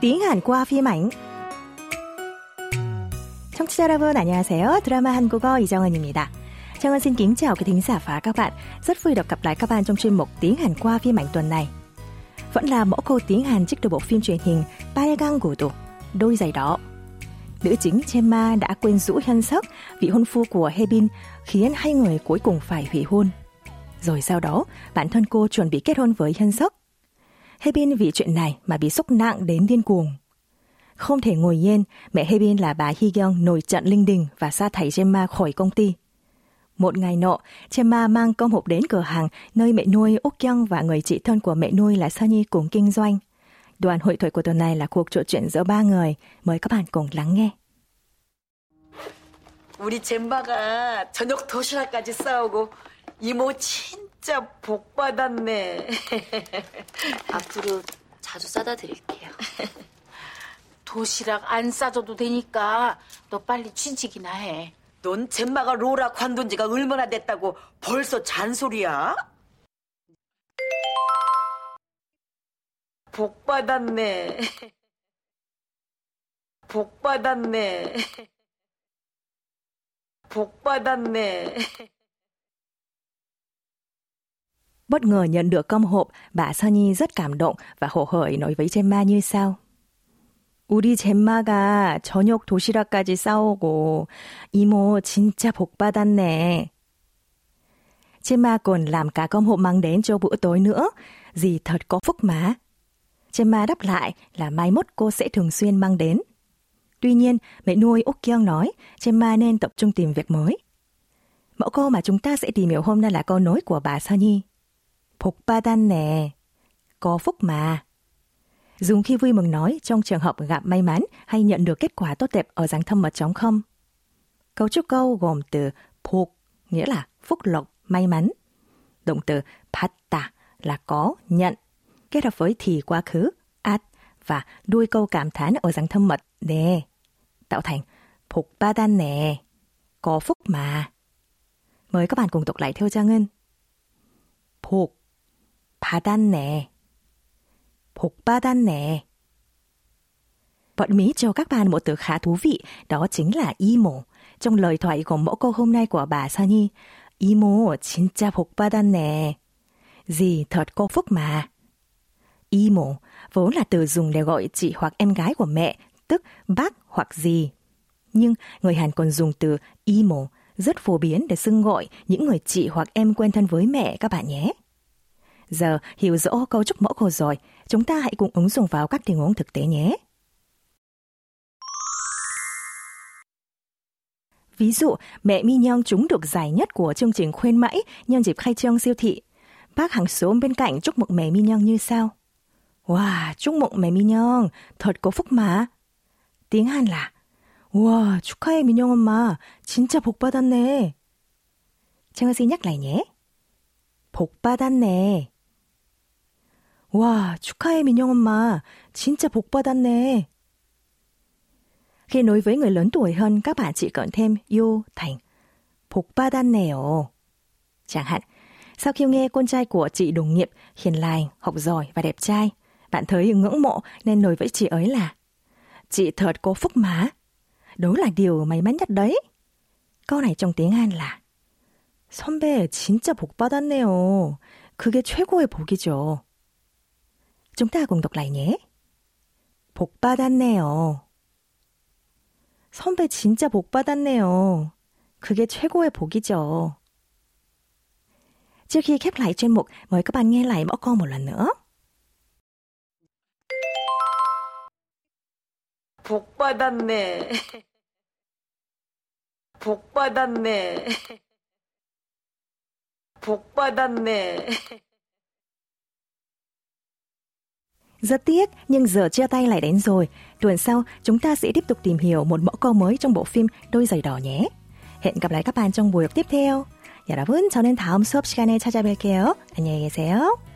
tiếng Hàn qua phim ảnh. 청취자 여러분 안녕하세요. 드라마 한국어 이정은입니다. 정은 xin kính chào quý thính giả và các bạn. Rất vui được gặp lại các bạn trong chuyên mục tiếng Hàn qua phim ảnh tuần này. Vẫn là mẫu câu tiếng Hàn trích từ bộ phim truyền hình 빨강 구두, đôi giày đỏ. Nữ chính Chema đã quên rũ Hyun Suk, vị hôn phu của Hebin, khiến hai người cuối cùng phải hủy hôn. Rồi sau đó, bản thân cô chuẩn bị kết hôn với Hyun Suk. Hebin vì chuyện này mà bị sốc nặng đến điên cuồng. Không thể ngồi yên, mẹ Hebin là bà Hyeong nổi trận linh đình và sa thải Gemma khỏi công ty. Một ngày nọ, Gemma mang cơm hộp đến cửa hàng nơi mẹ nuôi Úc Kyung và người chị thân của mẹ nuôi là Sunny cùng kinh doanh. Đoàn hội thoại của tuần này là cuộc trò chuyện giữa ba người. Mời các bạn cùng lắng nghe. 우리 젬바가 저녁 도시락까지 싸오고 이모 진짜 복 받았네. 앞으로 자주 싸다 드릴게요. 도시락 안 싸줘도 되니까 너 빨리 취직이나 해. 넌 젬마가 로라 관둔 지가 얼마나 됐다고 벌써 잔소리야? 복 받았네. 복 받았네. 복 받았네. Bất ngờ nhận được cơm hộp, bà Sunny rất cảm động và hổ hởi nói với Gemma như sau. 우리 젬마가 저녁 도시락까지 싸오고 이모 진짜 복 받았네. Gemma còn làm cả cơm hộp mang đến cho bữa tối nữa. Dì thật có phúc mà. Gemma đáp lại là mai mốt cô sẽ thường xuyên mang đến. Tuy nhiên, mẹ nuôi Úc Kyung nói Gemma nên tập trung tìm việc mới. Mẫu câu mà chúng ta sẽ tìm hiểu hôm nay là câu nối của bà Sunny. 복 받았네. Có phúc mà. Dùng khi vui mừng nói trong trường hợp gặp may mắn hay nhận được kết quả tốt đẹp ở dạng thâm mật trống không. Cấu trúc câu gồm từ 복, nghĩa là phúc lộc, may mắn. Động từ 받다 là có, nhận. Kết hợp với thì quá khứ, at và đuôi câu cảm thán ở dạng thâm mật, nè. Tạo thành 복 받았네. Có phúc mà. Mời các bạn cùng đọc lại theo Trang Ngân. 복 받았네. 복 받았네. Bọn Mỹ cho các bạn một từ khá thú vị, đó chính là 이모. Trong lời thoại của mẫu câu hôm nay của bà Sunny, 이모 진짜 복 받았네. Dì thật có phúc mà. 이모 vốn là từ dùng để gọi chị hoặc em gái của mẹ, tức bác hoặc dì. Nhưng người Hàn còn dùng từ 이모 rất phổ biến để xưng gọi những người chị hoặc em quen thân với mẹ các bạn nhé. Giờ hiểu rõ cấu trúc mẫu câu rồi, chúng ta hãy cùng ứng dụng vào các tình huống thực tế nhé. Ví dụ, mẹ Mi Nhung trúng được giải nhất của chương trình khuyên mãi nhân dịp khai trương siêu thị. Bác hàng xóm bên cạnh chúc mừng mẹ Mi Nhung như sau. Wow, chúc mừng mẹ Mi Nhung, thật có phúc mà. Tiếng Hàn là Wow, 축하해 민영 엄마. 진짜 복 받았네. 청아 씨 nhắc lại nhé. 복 받았네. 와, 축하해 민영 엄마. 진짜 복 받았네. Khi nói với người lớn tuổi hơn, các bạn chỉ cần thêm yêu thành 복 받았네요. Chẳng hạn, sau khi nghe con trai của chị đồng nghiệp hiền lành, học giỏi và đẹp trai, bạn thấy ngưỡng mộ nên nói với chị ấy là Chị thật có phúc má. Đó là điều may mắn nhất đấy. Câu này trong tiếng Hàn là 선배 진짜 복 받았네요. 그게 최고의 복이죠. Chúng ta cùng đọc lại nhé. 복 받았네요. 선배 진짜 복 받았네요. 그게 최고의 복이죠. Trước khi khép lại chuyên mục, mời các bạn nghe lại mẫu câu một lần nữa. 복 받았네. 복 받았네. 복 받았네. Rất tiếc, nhưng giờ chia tay lại đến rồi. Tuần sau, chúng ta sẽ tiếp tục tìm hiểu một mẫu câu mới trong bộ phim Đôi giày đỏ nhé. Hẹn gặp lại các bạn trong buổi học tiếp theo. 여러분, 저는 다음 수업 시간에 찾아뵐게요. 안녕히 계세요.